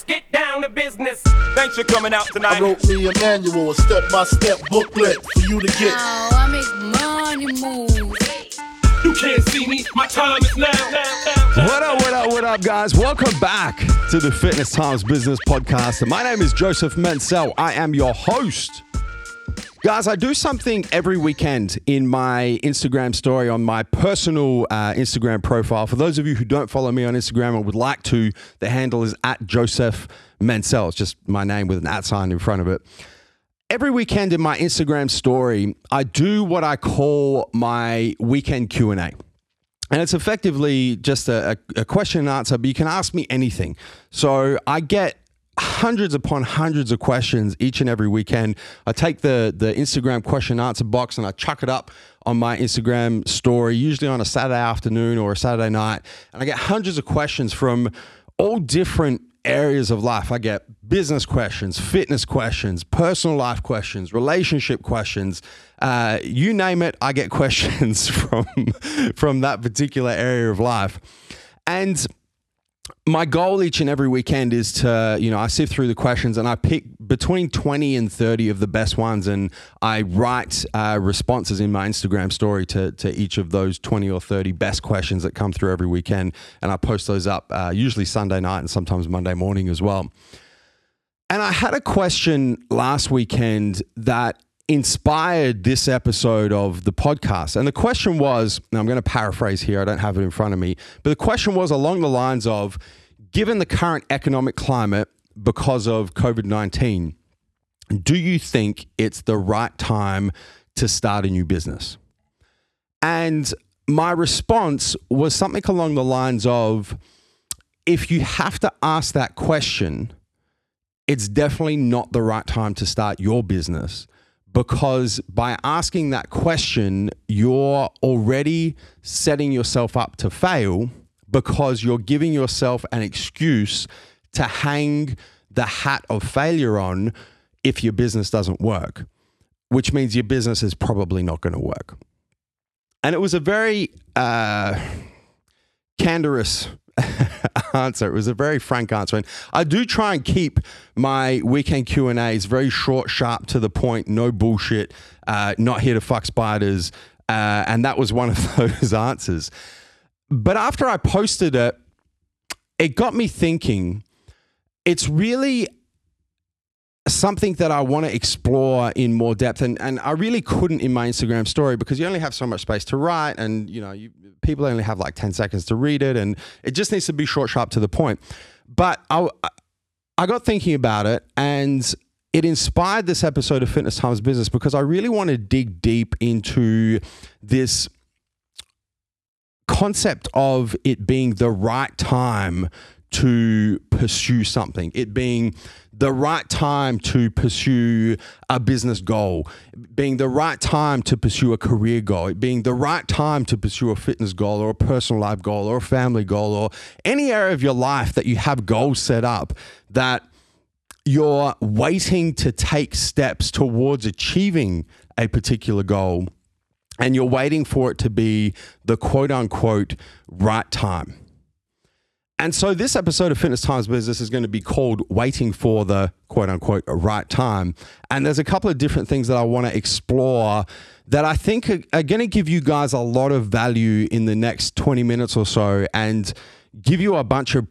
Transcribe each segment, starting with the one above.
Let's get down to business. Thanks for coming out tonight. I wrote me a manual, a step-by-step booklet for you to get. Oh, I make money move. You can't see me. My time is now. now, now. What up, what up, what up, guys? Welcome back to the Fitness Times Business Podcast. My name is Joseph Mansell. I am your host. Guys, I do something every weekend in my Instagram story on my personal uh, Instagram profile. For those of you who don't follow me on Instagram and would like to, the handle is at Joseph Mansell. It's just my name with an at sign in front of it. Every weekend in my Instagram story, I do what I call my weekend Q&A. And it's effectively just a, a, a question and answer, but you can ask me anything. So I get hundreds upon hundreds of questions each and every weekend. I take the the Instagram question answer box and I chuck it up on my Instagram story, usually on a Saturday afternoon or a Saturday night. And I get hundreds of questions from all different areas of life. I get business questions, fitness questions, personal life questions, relationship questions. Uh, you name it, I get questions from from that particular area of life. And my goal each and every weekend is to, you know, I sift through the questions and I pick between 20 and 30 of the best ones and I write uh, responses in my Instagram story to, to each of those 20 or 30 best questions that come through every weekend. And I post those up uh, usually Sunday night and sometimes Monday morning as well. And I had a question last weekend that inspired this episode of the podcast. And the question was, I'm going to paraphrase here, I don't have it in front of me, but the question was along the lines of given the current economic climate because of COVID 19, do you think it's the right time to start a new business? And my response was something along the lines of if you have to ask that question, it's definitely not the right time to start your business because by asking that question, you're already setting yourself up to fail because you're giving yourself an excuse to hang the hat of failure on if your business doesn't work, which means your business is probably not going to work. And it was a very uh, candorous answer. It was a very frank answer, and I do try and keep my weekend Q and A's very short, sharp, to the point, no bullshit, uh, not here to fuck spiders, uh, and that was one of those answers. But after I posted it, it got me thinking. It's really something that I want to explore in more depth, and and I really couldn't in my Instagram story because you only have so much space to write, and you know you, people only have like ten seconds to read it, and it just needs to be short, sharp, to the point. But I I got thinking about it, and it inspired this episode of Fitness Times Business because I really want to dig deep into this concept of it being the right time to pursue something, it being the right time to pursue a business goal, being the right time to pursue a career goal, being the right time to pursue a fitness goal or a personal life goal or a family goal or any area of your life that you have goals set up that you're waiting to take steps towards achieving a particular goal and you're waiting for it to be the quote unquote right time. And so this episode of Fitness Times Business is going to be called Waiting for the quote unquote right time. And there's a couple of different things that I want to explore that I think are, going to give you guys a lot of value in the next 20 minutes or so and give you a bunch of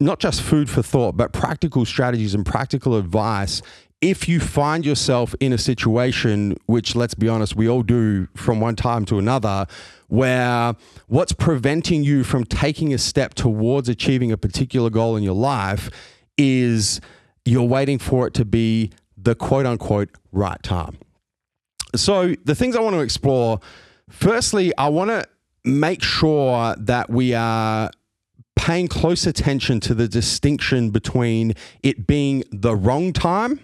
not just food for thought, but practical strategies and practical advice if you find yourself in a situation, which let's be honest, we all do from one time to another, where what's preventing you from taking a step towards achieving a particular goal in your life is you're waiting for it to be the quote unquote right time. So, the things I want to explore firstly, I want to make sure that we are paying close attention to the distinction between it being the wrong time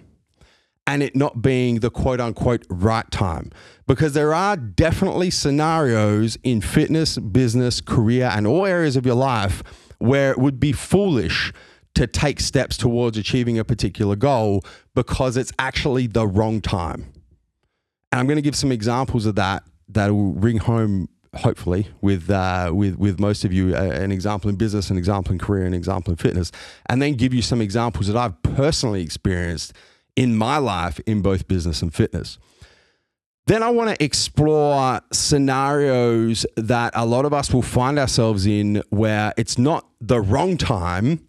and it not being the quote unquote right time. Because there are definitely scenarios in fitness, business, career, and all areas of your life where it would be foolish to take steps towards achieving a particular goal because it's actually the wrong time. And I'm going to give some examples of that that will ring home hopefully, with uh, with with most of you, uh, an example in business, an example in career, an example in fitness, and then give you some examples that I've personally experienced in my life in both business and fitness. Then I want to explore scenarios that a lot of us will find ourselves in where it's not the wrong time,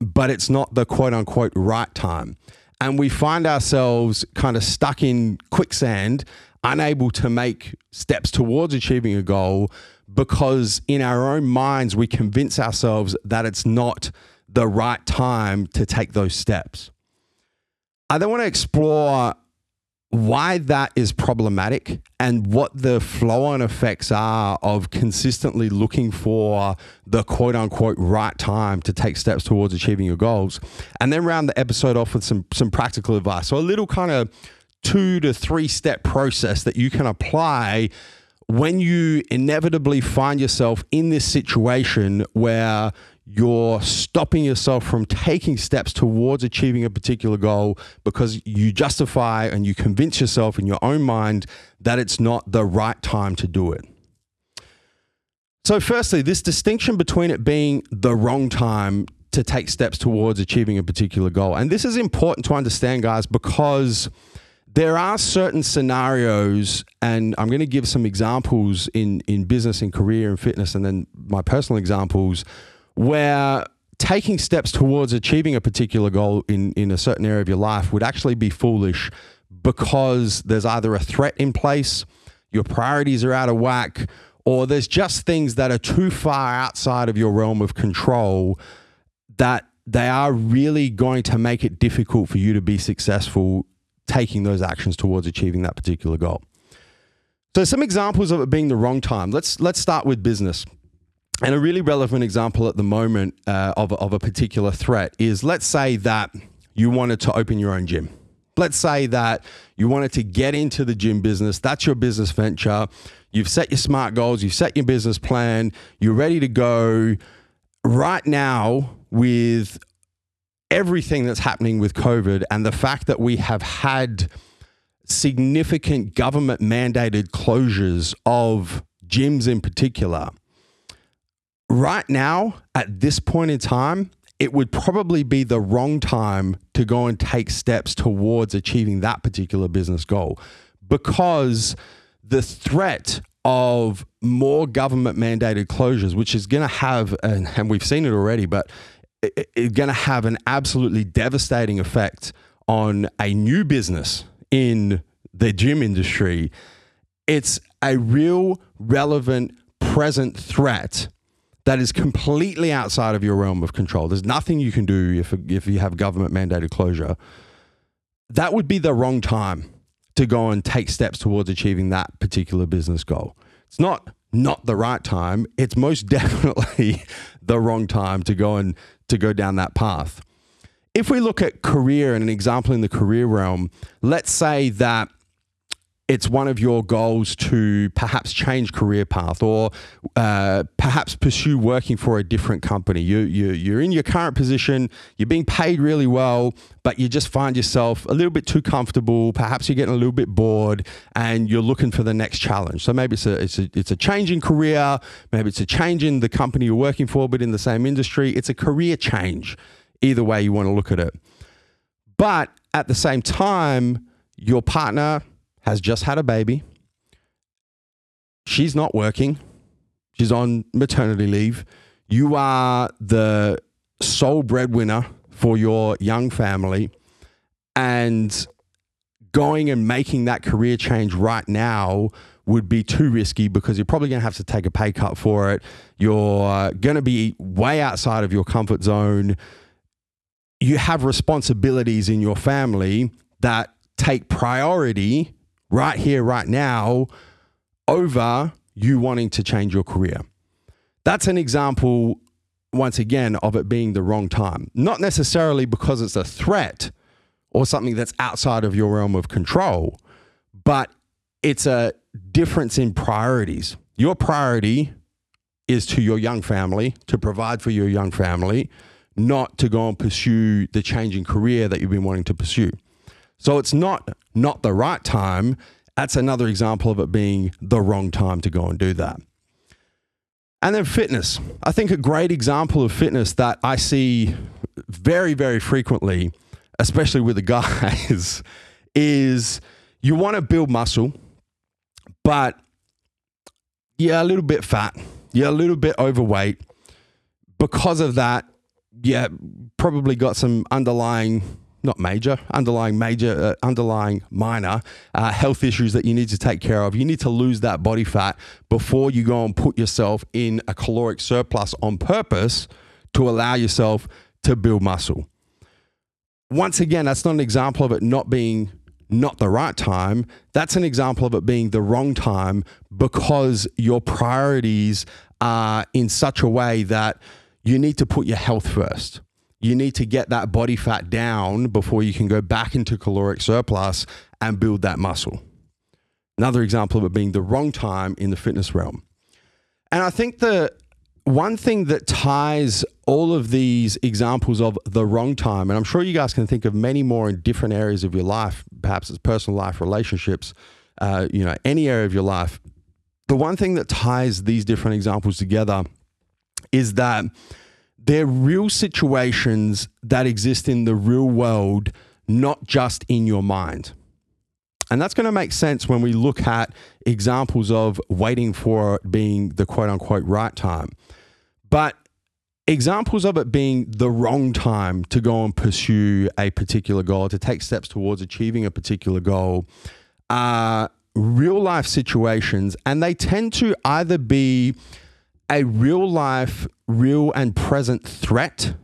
but it's not the quote unquote right time. And we find ourselves kind of stuck in quicksand, unable to make steps towards achieving a goal because in our own minds, we convince ourselves that it's not the right time to take those steps. I then want to explore why that is problematic and what the flow on effects are of consistently looking for the quote unquote right time to take steps towards achieving your goals. And then round the episode off with some, some practical advice. So, a little kind of two to three step process that you can apply when you inevitably find yourself in this situation where you're stopping yourself from taking steps towards achieving a particular goal because you justify and you convince yourself in your own mind that it's not the right time to do it. So, firstly, this distinction between it being the wrong time to take steps towards achieving a particular goal. And this is important to understand, guys, because there are certain scenarios, and I'm going to give some examples in, in business and career and fitness, and then my personal examples where taking steps towards achieving a particular goal in, in a certain area of your life would actually be foolish because there's either a threat in place, your priorities are out of whack, or there's just things that are too far outside of your realm of control that they are really going to make it difficult for you to be successful taking those actions towards achieving that particular goal. So some examples of it being the wrong time. Let's let's start with business. And a really relevant example at the moment uh, of, of a particular threat is let's say that you wanted to open your own gym. Let's say that you wanted to get into the gym business. That's your business venture. You've set your smart goals, you've set your business plan, you're ready to go. Right now, with everything that's happening with COVID and the fact that we have had significant government mandated closures of gyms in particular right now, at this point in time, it would probably be the wrong time to go and take steps towards achieving that particular business goal because the threat of more government mandated closures, which is going to have, and, and, we've seen it already, but it's it, going to have an absolutely devastating effect on a new business in the gym industry. It's a real, relevant, present threat that is completely outside of your realm of control. There's nothing you can do if, if you have government mandated closure. That would be the wrong time to go and take steps towards achieving that particular business goal. It's not not the right time. It's most definitely the wrong time to go and to go down that path. If we look at career and an example in the career realm, let's say that it's one of your goals to perhaps change career path or uh, perhaps pursue working for a different company. You, you, you're in your current position, you're being paid really well, but you just find yourself a little bit too comfortable. Perhaps you're getting a little bit bored and you're looking for the next challenge. So maybe it's a, it's a, it's a change in career, maybe it's a change in the company you're working for, but in the same industry. It's a career change, either way you want to look at it. But at the same time, your partner, has just had a baby. She's not working. She's on maternity leave. You are the sole breadwinner for your young family. And going and making that career change right now would be too risky because you're probably going to have to take a pay cut for it. You're uh, going to be way outside of your comfort zone. You have responsibilities in your family that take priority right here, right now, over you wanting to change your career. That's an example, once again, of it being the wrong time. Not necessarily because it's a threat or something that's outside of your realm of control, but it's a difference in priorities. Your priority is to your young family, to provide for your young family, not to go and pursue the changing career that you've been wanting to pursue. So it's not not the right time. That's another example of it being the wrong time to go and do that. And then fitness. I think a great example of fitness that I see very, very frequently, especially with the guys, is you want to build muscle, but you're a little bit fat, you're a little bit overweight. Because of that, yeah, probably got some underlying, not major, underlying major, uh, underlying minor uh, health issues that you need to take care of. You need to lose that body fat before you go and put yourself in a caloric surplus on purpose to allow yourself to build muscle. Once again, that's not an example of it not being not the right time. That's an example of it being the wrong time because your priorities are in such a way that you need to put your health first. You need to get that body fat down before you can go back into caloric surplus and build that muscle. Another example of it being the wrong time in the fitness realm. And I think the one thing that ties all of these examples of the wrong time, and I'm sure you guys can think of many more in different areas of your life, perhaps it's personal life, relationships, uh, you know, any area of your life. The one thing that ties these different examples together is that they're real situations that exist in the real world, not just in your mind. And that's going to make sense when we look at examples of waiting for it being the quote unquote right time. But examples of it being the wrong time to go and pursue a particular goal, to take steps towards achieving a particular goal, are real life situations. And they tend to either be a real life, real and present threat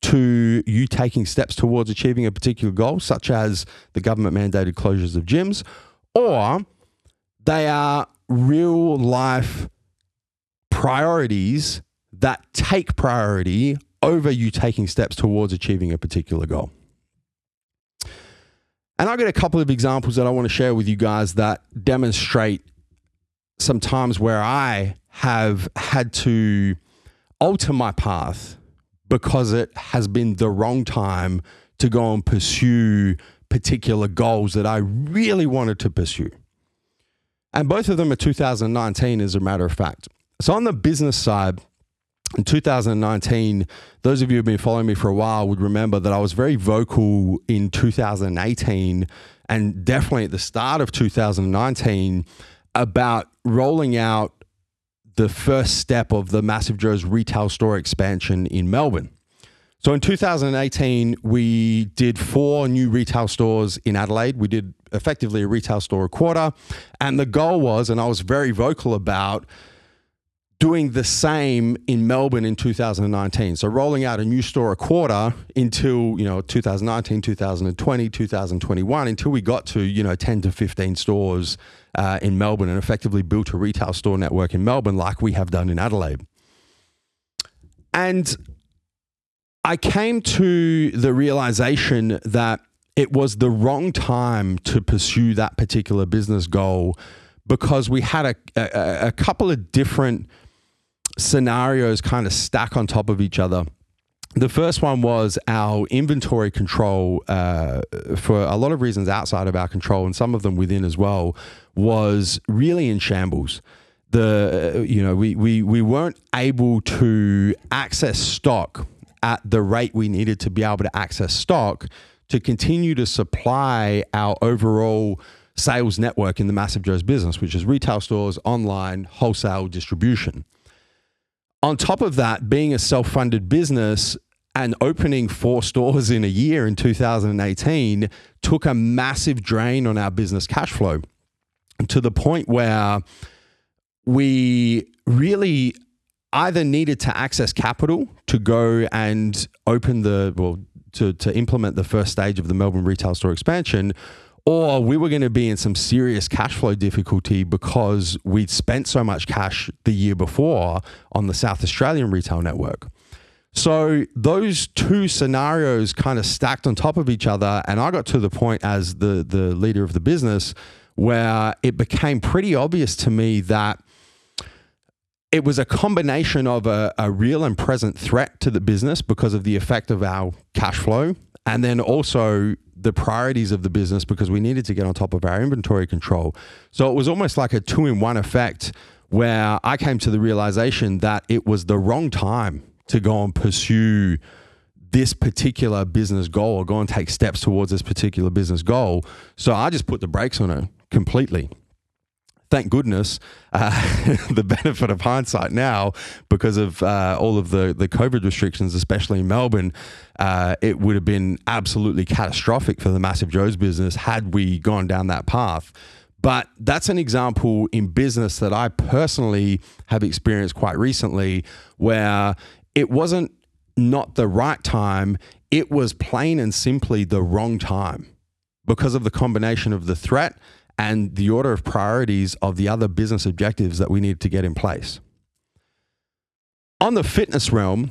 to you taking steps towards achieving a particular goal, such as the government mandated closures of gyms, or they are real life priorities that take priority over you taking steps towards achieving a particular goal. And I've got a couple of examples that I want to share with you guys that demonstrate some times where I have had to alter my path because it has been the wrong time to go and pursue particular goals that I really wanted to pursue. And both of them are 2019, as a matter of fact. So, on the business side, in 2019, those of you who've been following me for a while would remember that I was very vocal in 2018 and definitely at the start of 2019 about rolling out the first step of the Massive Joe's retail store expansion in Melbourne. So in 2018, we did four new retail stores in Adelaide. We did effectively a retail store a quarter. And the goal was, and I was very vocal about, doing the same in Melbourne in 2019. So rolling out a new store a quarter until, you know, 2019, 2020, 2021 until we got to, you know, 10 to 15 stores uh, in Melbourne and effectively built a retail store network in Melbourne like we have done in Adelaide. And I came to the realization that it was the wrong time to pursue that particular business goal because we had a, a, a couple of different scenarios kind of stack on top of each other. The first one was our inventory control, uh, for a lot of reasons outside of our control, and some of them within as well, was really in shambles. The uh, you know we we we weren't able to access stock at the rate we needed to be able to access stock to continue to supply our overall sales network in the Massive Joe's business, which is retail stores, online, wholesale distribution on top of that, being a self funded business and opening four stores in a year in 2018 took a massive drain on our business cash flow to the point where we really either needed to access capital to go and open the, well, to, to implement the first stage of the Melbourne retail store expansion or we were going to be in some serious cash flow difficulty because we'd spent so much cash the year before on the South Australian retail network. So those two scenarios kind of stacked on top of each other, and I got to the point as the the leader of the business where it became pretty obvious to me that it was a combination of a, a real and present threat to the business because of the effect of our cash flow, and then also the priorities of the business because we needed to get on top of our inventory control. So it was almost like a two in one effect where I came to the realization that it was the wrong time to go and pursue this particular business goal or go and take steps towards this particular business goal. So I just put the brakes on it completely. Thank goodness, uh, the benefit of hindsight now, because of uh, all of the, the COVID restrictions, especially in Melbourne, uh, it would have been absolutely catastrophic for the Massive Joe's business had we gone down that path. But that's an example in business that I personally have experienced quite recently where it wasn't not the right time, it was plain and simply the wrong time because of the combination of the threat and the order of priorities of the other business objectives that we need to get in place. On the fitness realm,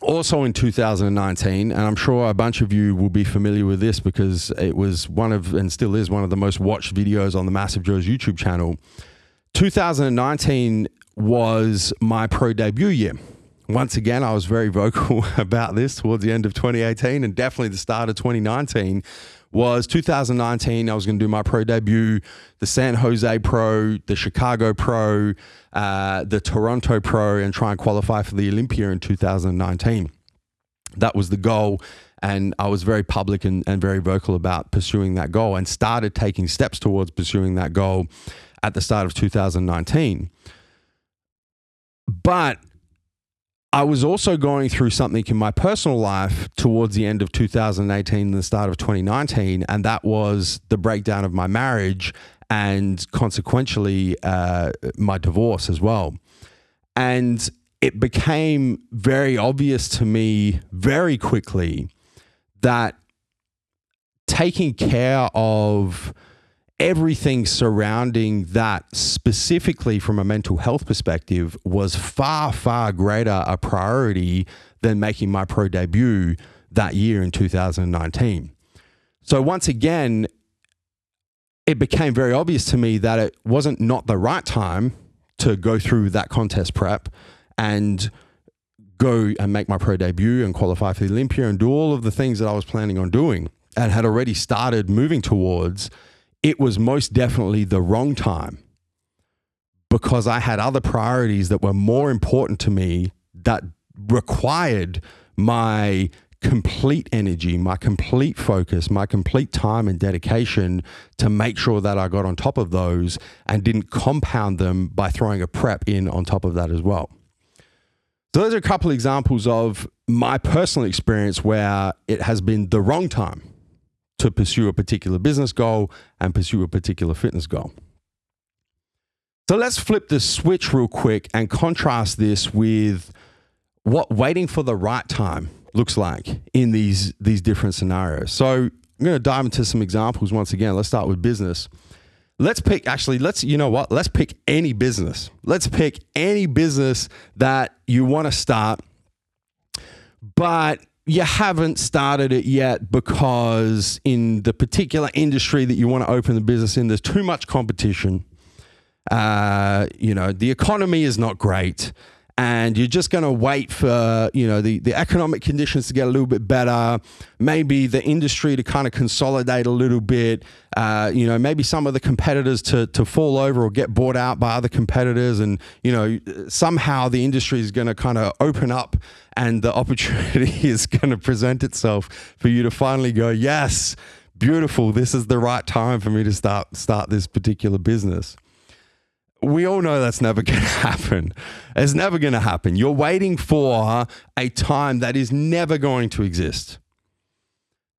also in 2019, and I'm sure a bunch of you will be familiar with this because it was one of, and still is one of the most watched videos on the Massive Joe's YouTube channel. 2019 was my pro debut year. Once again, I was very vocal about this towards the end of 2018 and definitely the start of 2019 was 2019. I was going to do my pro debut, the San Jose Pro, the Chicago Pro, uh, the Toronto Pro, and try and qualify for the Olympia in 2019. That was the goal. And I was very public and, and very vocal about pursuing that goal and started taking steps towards pursuing that goal at the start of 2019. But I was also going through something in my personal life towards the end of 2018 and the start of 2019, and that was the breakdown of my marriage and consequentially uh, my divorce as well. And it became very obvious to me very quickly that taking care of everything surrounding that, specifically from a mental health perspective, was far, far greater a priority than making my pro debut that year in 2019. So, once again, it became very obvious to me that it wasn't not the right time to go through that contest prep and go and make my pro debut and qualify for the Olympia and do all of the things that I was planning on doing and had already started moving towards it was most definitely the wrong time because I had other priorities that were more important to me that required my complete energy, my complete focus, my complete time and dedication to make sure that I got on top of those and didn't compound them by throwing a prep in on top of that as well. So, those are a couple examples of my personal experience where it has been the wrong time to pursue a particular business goal and pursue a particular fitness goal. So let's flip the switch real quick and contrast this with what waiting for the right time looks like in these these different scenarios. So I'm going to dive into some examples once again. Let's start with business. Let's pick actually let's you know what? Let's pick any business. Let's pick any business that you want to start but you haven't started it yet because in the particular industry that you want to open the business in, there's too much competition. Uh, you know, the economy is not great and you're just going to wait for you know the, the economic conditions to get a little bit better maybe the industry to kind of consolidate a little bit uh, you know maybe some of the competitors to, to fall over or get bought out by other competitors. And you know somehow the industry is going to kind of open up and the opportunity is going to present itself for you to finally go yes beautiful this is the right time for me to start start this particular business we all know that's never going to happen. It's never going to happen. You're waiting for a time that is never going to exist.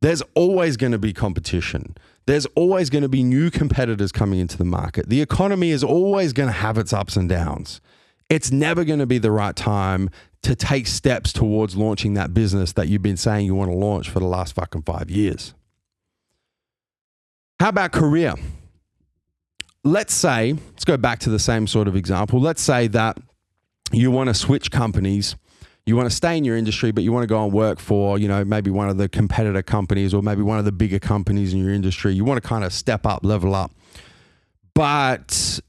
There's always going to be competition. There's always going to be new competitors coming into the market. The economy is always going to have its ups and downs. It's never going to be the right time to take steps towards launching that business that you've been saying you want to launch for the last fucking five years. How about career? Let's say, let's go back to the same sort of example. Let's say that you want to switch companies. You want to stay in your industry, but you want to go and work for, you know, maybe one of the competitor companies or maybe one of the bigger companies in your industry. You want to kind of step up, level up. But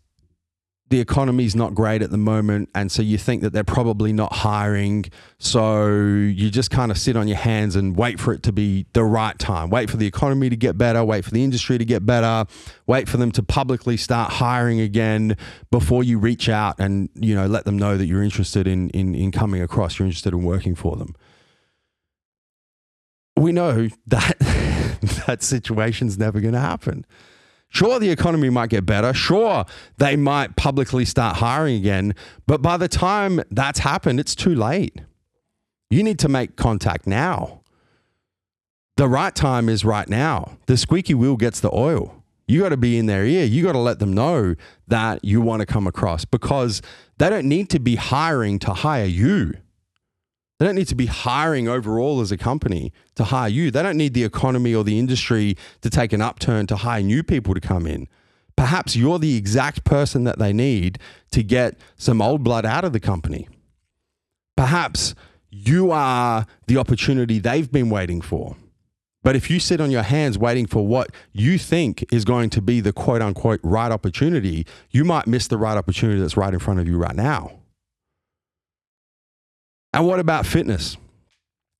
the economy's not great at the moment, and so you think that they're probably not hiring. So you just kind of sit on your hands and wait for it to be the right time. Wait for the economy to get better, wait for the industry to get better, wait for them to publicly start hiring again before you reach out and you know let them know that you're interested in in, in coming across, you're interested in working for them. We know that that situation's never going to happen. Sure, the economy might get better. Sure, they might publicly start hiring again. But by the time that's happened, it's too late. You need to make contact now. The right time is right now. The squeaky wheel gets the oil. You got to be in their ear. You got to let them know that you want to come across because they don't need to be hiring to hire you. They don't need to be hiring overall as a company to hire you. They don't need the economy or the industry to take an upturn to hire new people to come in. Perhaps you're the exact person that they need to get some old blood out of the company. Perhaps you are the opportunity they've been waiting for. But if you sit on your hands waiting for what you think is going to be the quote unquote right opportunity, you might miss the right opportunity that's right in front of you right now. And what about fitness?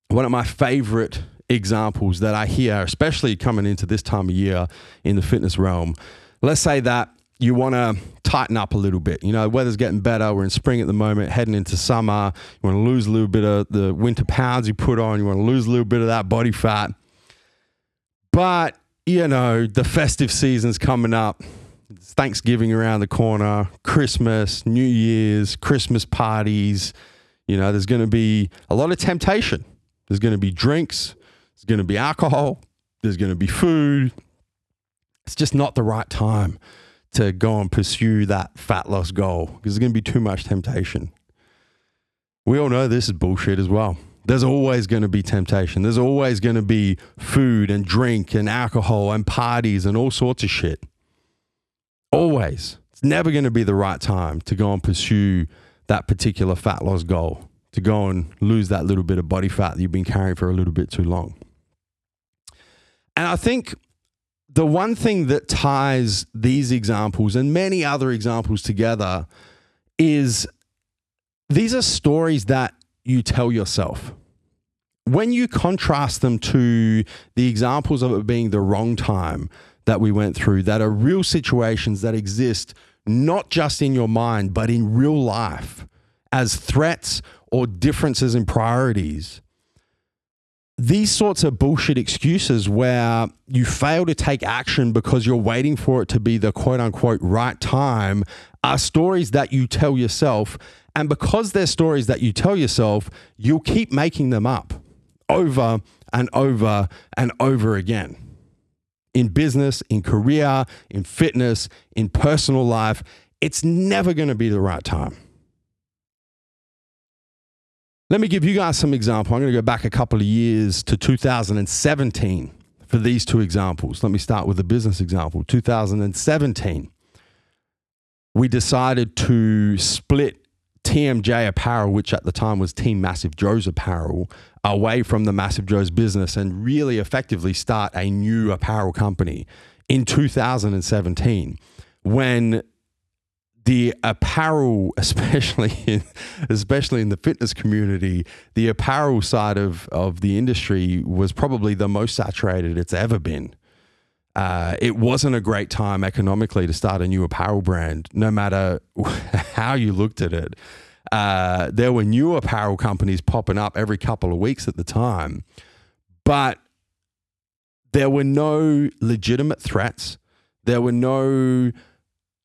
One of my favorite examples that I hear, especially coming into this time of year in the fitness realm. Let's say that you want to tighten up a little bit. You know, weather's getting better. We're in spring at the moment, heading into summer. You want to lose a little bit of the winter pounds you put on. You want to lose a little bit of that body fat. But, you know, the festive season's coming up. Thanksgiving around the corner, Christmas, New Year's, Christmas parties you know, there's going to be a lot of temptation. There's going to be drinks, there's going to be alcohol, there's going to be food. It's just not the right time to go and pursue that fat loss goal because there's going to be too much temptation. We all know this is bullshit as well. There's always going to be temptation. There's always going to be food and drink and alcohol and parties and all sorts of shit. Always. It's never going to be the right time to go and pursue that particular fat loss goal to go and lose that little bit of body fat that you've been carrying for a little bit too long. And I think the one thing that ties these examples and many other examples together is these are stories that you tell yourself. When you contrast them to the examples of it being the wrong time that we went through, that are real situations that exist not just in your mind, but in real life as threats or differences in priorities. These sorts of bullshit excuses where you fail to take action because you're waiting for it to be the quote unquote right time are stories that you tell yourself. And because they're stories that you tell yourself, you'll keep making them up over and over and over again in business, in career, in fitness, in personal life, it's never going to be the right time. Let me give you guys some example. I'm going to go back a couple of years to 2017 for these two examples. Let me start with the business example. 2017, we decided to split TMJ Apparel, which at the time was Team Massive Joe's Apparel, away from the Massive Joe's business and really effectively start a new apparel company in 2017 when the apparel, especially in, especially in the fitness community, the apparel side of, of the industry was probably the most saturated it's ever been. Uh, it wasn't a great time economically to start a new apparel brand, no matter how you looked at it. Uh, there were new apparel companies popping up every couple of weeks at the time, but there were no legitimate threats. There were no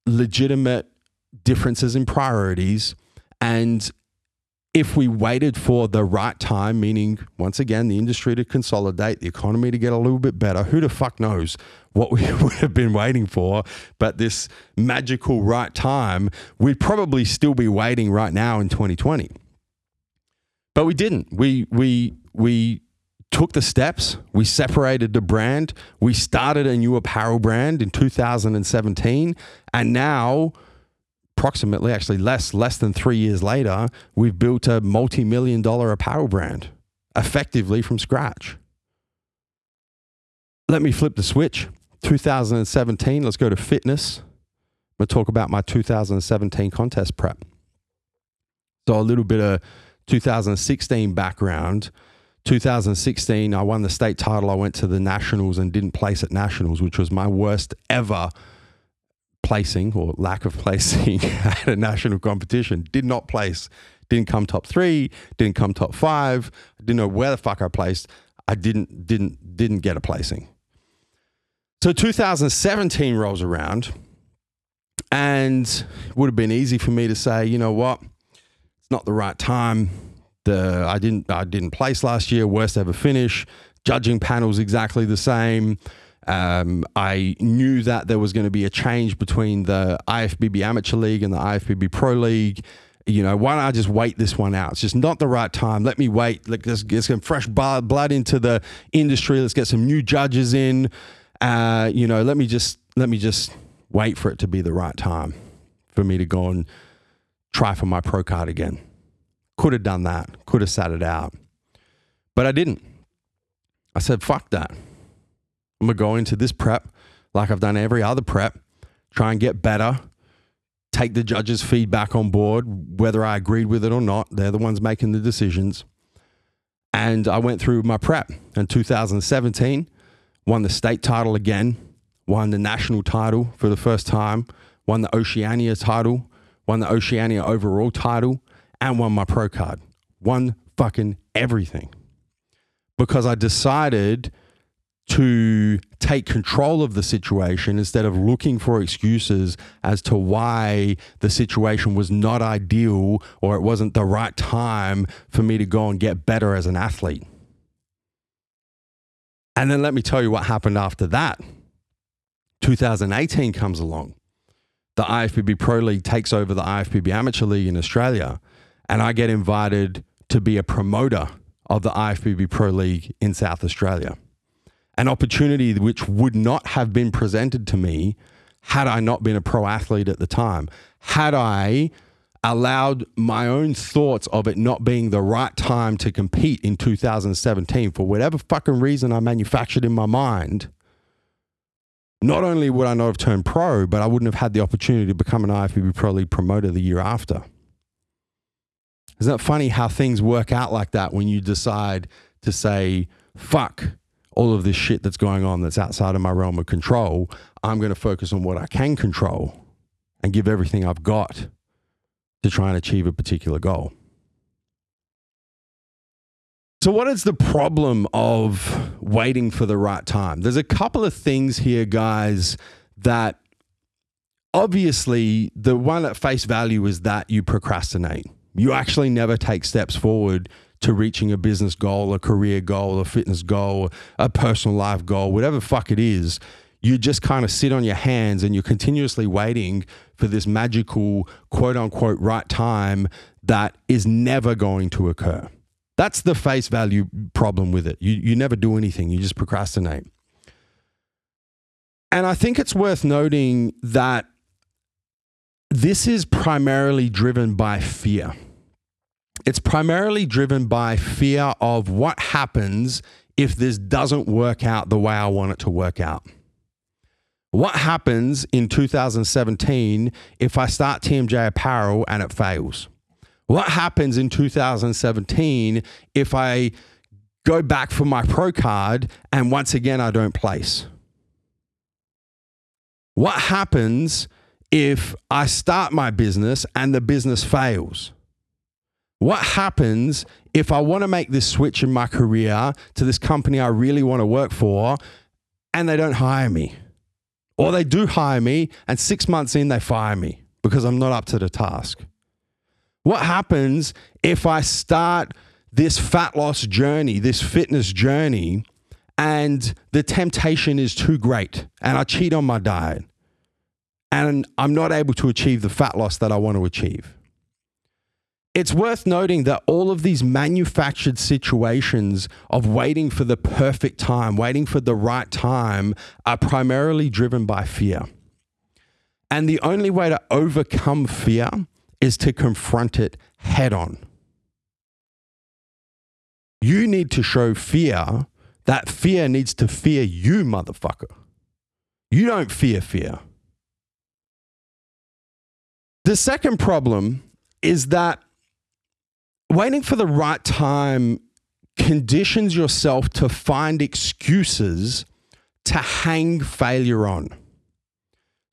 legitimate differences in priorities. And if we waited for the right time, meaning once again, the industry to consolidate, the economy to get a little bit better, who the fuck knows what we would have been waiting for? But this magical right time, we'd probably still be waiting right now in 2020. But we didn't. We, we, we, took the steps. We separated the brand. We started a new apparel brand in 2017. And now approximately, actually less, less than three years later, we've built a multi-million dollar apparel brand effectively from scratch. Let me flip the switch. 2017, let's go to fitness. I'm going to talk about my 2017 contest prep. So, a little bit of 2016 background. 2016, I won the state title. I went to the nationals and didn't place at nationals, which was my worst ever placing or lack of placing at a national competition. Did not place. Didn't come top three. Didn't come top five. Didn't know where the fuck I placed. I didn't didn't didn't get a placing. So 2017 rolls around, and it would have been easy for me to say, you know what, it's not the right time. The I didn't I didn't place last year, worst ever finish. Judging panels exactly the same. Um, I knew that there was going to be a change between the IFBB Amateur League and the IFBB Pro League. You know, why don't I just wait this one out? It's just not the right time. Let me wait. Let's get some fresh blood into the industry. Let's get some new judges in. Uh, you know, let me just let me just wait for it to be the right time for me to go and try for my pro card again. Could have done that. Could have sat it out, but I didn't. I said, "Fuck that." I'm gonna go into this prep like I've done every other prep, try and get better, take the judges' feedback on board, whether I agreed with it or not. They're the ones making the decisions. And I went through my prep in 2017, won the state title again, won the national title for the first time, won the Oceania title, won the Oceania overall title, and won my pro card. Won fucking everything. Because I decided to take control of the situation instead of looking for excuses as to why the situation was not ideal or it wasn't the right time for me to go and get better as an athlete. And then let me tell you what happened after that. 2018 comes along. The IFBB Pro League takes over the IFBB Amateur League in Australia, and I get invited to be a promoter of the IFBB Pro League in South Australia an opportunity which would not have been presented to me had I not been a pro athlete at the time. Had I allowed my own thoughts of it not being the right time to compete in 2017 for whatever fucking reason I manufactured in my mind, not only would I not have turned pro, but I wouldn't have had the opportunity to become an IFBB Pro League promoter the year after. Isn't it funny how things work out like that when you decide to say, fuck, all of this shit that's going on that's outside of my realm of control. I'm going to focus on what I can control and give everything I've got to try and achieve a particular goal. So, what is the problem of waiting for the right time? There's a couple of things here, guys, that obviously the one at face value is that you procrastinate. You actually never take steps forward to reaching a business goal, a career goal, a fitness goal, a personal life goal, whatever fuck it is, you just kind of sit on your hands and you're continuously waiting for this magical quote unquote right time that is never going to occur. That's the face value problem with it. You, you never do anything, you just procrastinate. And I think it's worth noting that this is primarily driven by fear it's primarily driven by fear of what happens if this doesn't work out the way I want it to work out. What happens in 2017 if I start TMJ Apparel and it fails? What happens in 2017 if I go back for my pro card and once again I don't place? What happens if I start my business and the business fails? What happens if I want to make this switch in my career to this company I really want to work for and they don't hire me? Or they do hire me and six months in, they fire me because I'm not up to the task? What happens if I start this fat loss journey, this fitness journey, and the temptation is too great and I cheat on my diet and I'm not able to achieve the fat loss that I want to achieve? It's worth noting that all of these manufactured situations of waiting for the perfect time, waiting for the right time, are primarily driven by fear. And the only way to overcome fear is to confront it head on. You need to show fear that fear needs to fear you, motherfucker. You don't fear fear. The second problem is that waiting for the right time conditions yourself to find excuses to hang failure on.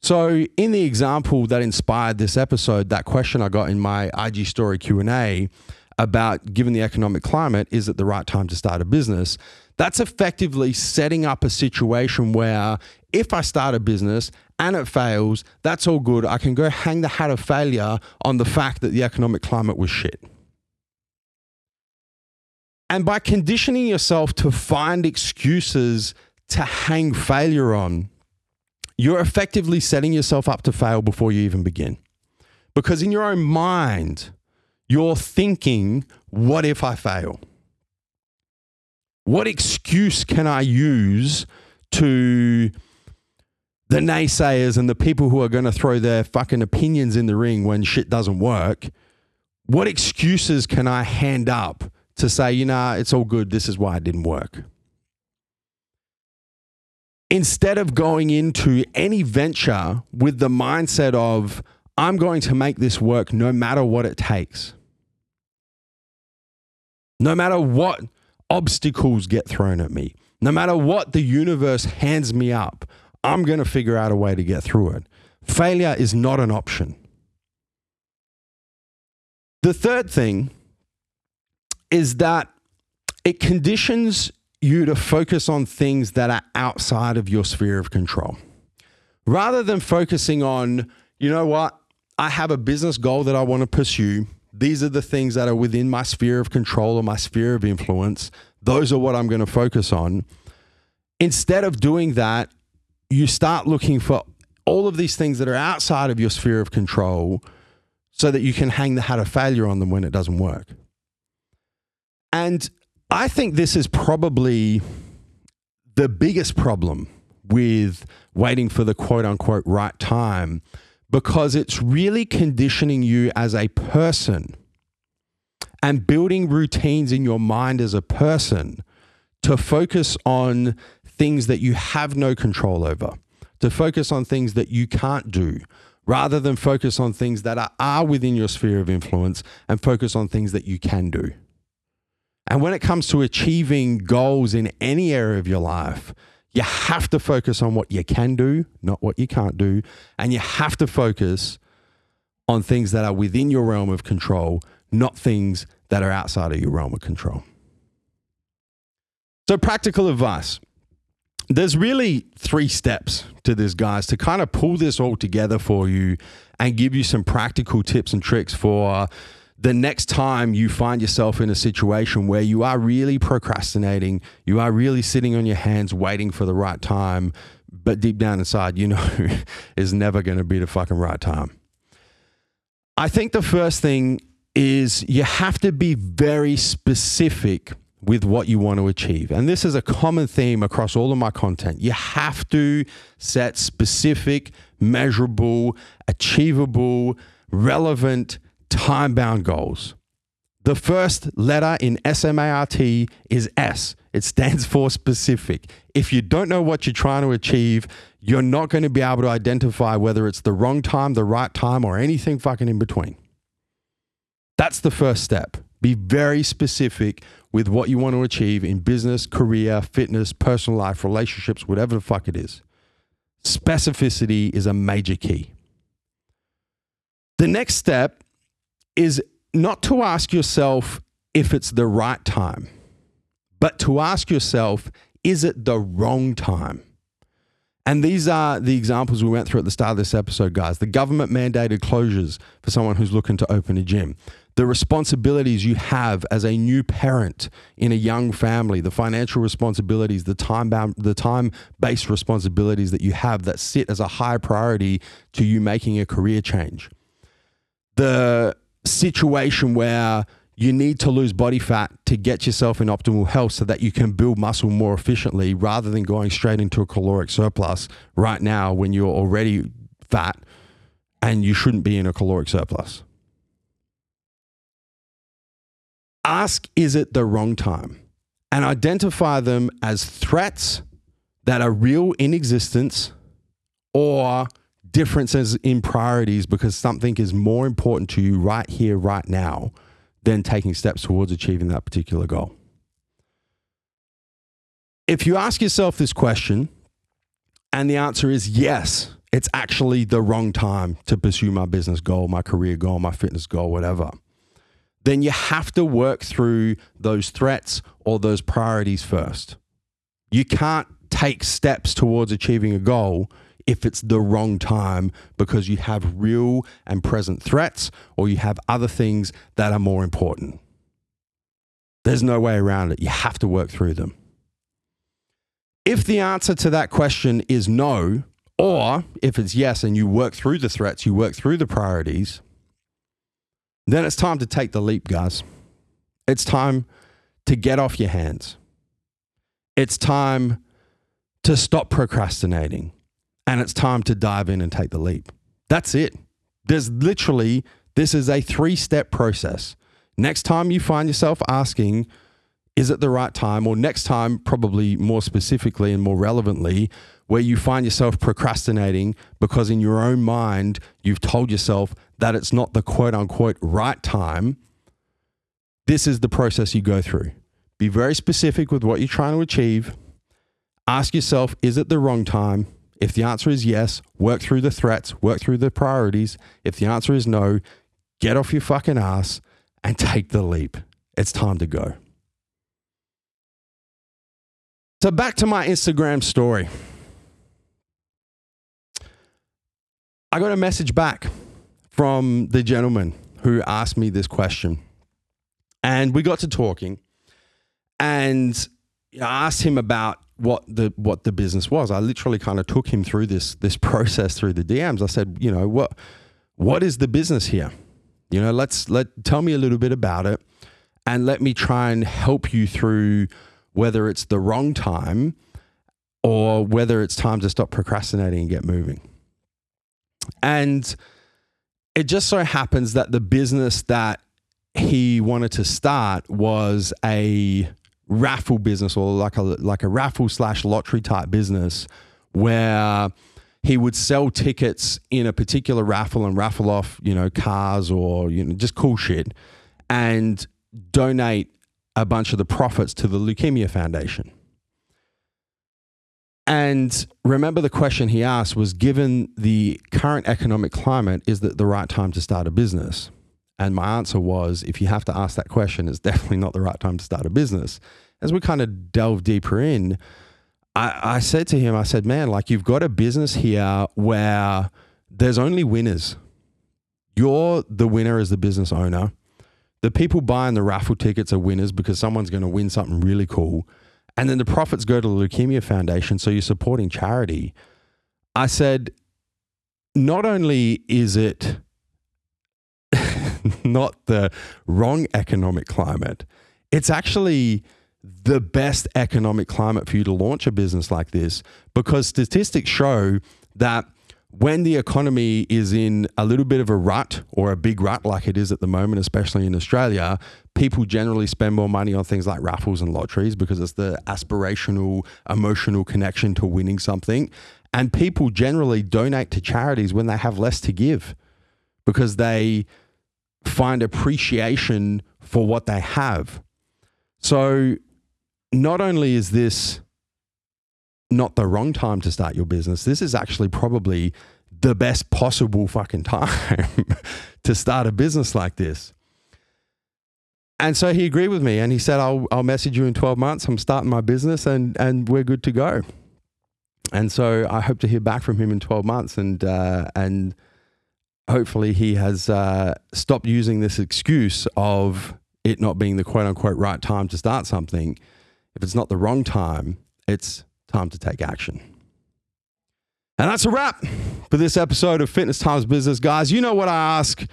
So, in the example that inspired this episode, that question I got in my IG story Q&A about given the economic climate, is it the right time to start a business? That's effectively setting up a situation where if I start a business and it fails, that's all good. I can go hang the hat of failure on the fact that the economic climate was shit. And by conditioning yourself to find excuses to hang failure on, you're effectively setting yourself up to fail before you even begin. Because in your own mind, you're thinking, what if I fail? What excuse can I use to the naysayers and the people who are going to throw their fucking opinions in the ring when shit doesn't work? What excuses can I hand up to say, you know, it's all good. This is why it didn't work. Instead of going into any venture with the mindset of, I'm going to make this work no matter what it takes, no matter what obstacles get thrown at me, no matter what the universe hands me up, I'm going to figure out a way to get through it. Failure is not an option. The third thing is that it conditions you to focus on things that are outside of your sphere of control. Rather than focusing on, you know what, I have a business goal that I want to pursue. These are the things that are within my sphere of control or my sphere of influence. Those are what I'm going to focus on. Instead of doing that, you start looking for all of these things that are outside of your sphere of control so that you can hang the hat of failure on them when it doesn't work. And I think this is probably the biggest problem with waiting for the quote unquote right time because it's really conditioning you as a person and building routines in your mind as a person to focus on things that you have no control over, to focus on things that you can't do, rather than focus on things that are, are within your sphere of influence and focus on things that you can do. And when it comes to achieving goals in any area of your life, you have to focus on what you can do, not what you can't do. And you have to focus on things that are within your realm of control, not things that are outside of your realm of control. So, practical advice. There's really three steps to this, guys, to kind of pull this all together for you and give you some practical tips and tricks for the next time you find yourself in a situation where you are really procrastinating, you are really sitting on your hands waiting for the right time, but deep down inside, you know, is never going to be the fucking right time. I think the first thing is you have to be very specific with what you want to achieve. And this is a common theme across all of my content. You have to set specific, measurable, achievable, relevant, time bound goals. The first letter in SMART is S. It stands for specific. If you don't know what you're trying to achieve, you're not going to be able to identify whether it's the wrong time, the right time, or anything fucking in between. That's the first step. Be very specific with what you want to achieve in business, career, fitness, personal life, relationships, whatever the fuck it is. Specificity is a major key. The next step is not to ask yourself if it's the right time, but to ask yourself, is it the wrong time? And these are the examples we went through at the start of this episode, guys. The government mandated closures for someone who's looking to open a gym, the responsibilities you have as a new parent in a young family, the financial responsibilities, the time bound, the time based responsibilities that you have that sit as a high priority to you making a career change. The situation where you need to lose body fat to get yourself in optimal health so that you can build muscle more efficiently rather than going straight into a caloric surplus right now when you're already fat and you shouldn't be in a caloric surplus. Ask, is it the wrong time? And identify them as threats that are real in existence or differences in priorities because something is more important to you right here, right now, than taking steps towards achieving that particular goal. If you ask yourself this question, and the answer is yes, it's actually the wrong time to pursue my business goal, my career goal, my fitness goal, whatever, then you have to work through those threats or those priorities first. You can't take steps towards achieving a goal if it's the wrong time because you have real and present threats or you have other things that are more important. There's no way around it. You have to work through them. If the answer to that question is no, or if it's yes and you work through the threats, you work through the priorities, then it's time to take the leap, guys. It's time to get off your hands. It's time to stop procrastinating and it's time to dive in and take the leap. That's it. There's literally, this is a three step process. Next time you find yourself asking, is it the right time? Or next time, probably more specifically and more relevantly, where you find yourself procrastinating because in your own mind, you've told yourself that it's not the quote unquote right time. This is the process you go through. Be very specific with what you're trying to achieve. Ask yourself, is it the wrong time? If the answer is yes, work through the threats, work through the priorities. If the answer is no, get off your fucking ass and take the leap. It's time to go. So, back to my Instagram story. I got a message back from the gentleman who asked me this question. And we got to talking. And I asked him about what the what the business was. I literally kind of took him through this this process through the DMs. I said, you know, what what is the business here? You know, let's let tell me a little bit about it and let me try and help you through whether it's the wrong time or whether it's time to stop procrastinating and get moving. And it just so happens that the business that he wanted to start was a raffle business or like a like a raffle slash lottery type business where he would sell tickets in a particular raffle and raffle off you know cars or you know just cool shit and donate a bunch of the profits to the leukemia foundation. And remember the question he asked was given the current economic climate is that the right time to start a business and my answer was if you have to ask that question, it's definitely not the right time to start a business. As we kind of delve deeper in, I, I said to him, I said, man, like you've got a business here where there's only winners. You're the winner as the business owner. The people buying the raffle tickets are winners because someone's going to win something really cool. And then the profits go to the Leukemia Foundation. So you're supporting charity. I said, not only is it not the wrong economic climate. It's actually the best economic climate for you to launch a business like this because statistics show that when the economy is in a little bit of a rut or a big rut like it is at the moment, especially in Australia, people generally spend more money on things like raffles and lotteries because it's the aspirational, emotional connection to winning something. And people generally donate to charities when they have less to give because they find appreciation for what they have. So, not only is this not the wrong time to start your business, this is actually probably the best possible fucking time to start a business like this. And so he agreed with me and he said, I'll, I'll message you in 12 months. I'm starting my business and, and we're good to go. And so I hope to hear back from him in 12 months and, uh, and, hopefully he has uh, stopped using this excuse of it not being the quote unquote right time to start something. If it's not the wrong time, it's time to take action. And that's a wrap for this episode of Fitness Times Business. Guys, you know what I ask.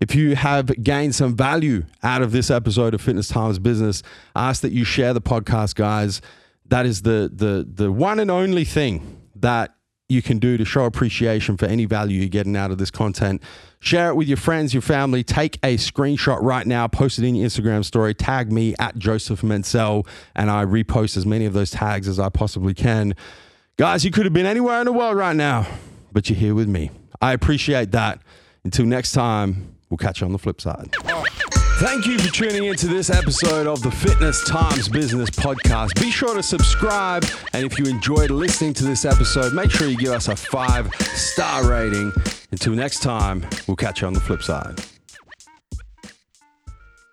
If you have gained some value out of this episode of Fitness Times Business, I ask that you share the podcast, guys. That is the the the one and only thing that you can do to show appreciation for any value you're getting out of this content. Share it with your friends, your family. Take a screenshot right now, post it in your Instagram story, tag me at Joseph Mencel, and I repost as many of those tags as I possibly can. Guys, you could have been anywhere in the world right now, but you're here with me. I appreciate that. Until next time, we'll catch you on the flip side. Thank you for tuning into this episode of the Fitness Times Business Podcast. Be sure to subscribe. And if you enjoyed listening to this episode, make sure you give us a five star rating. Until next time, we'll catch you on the flip side.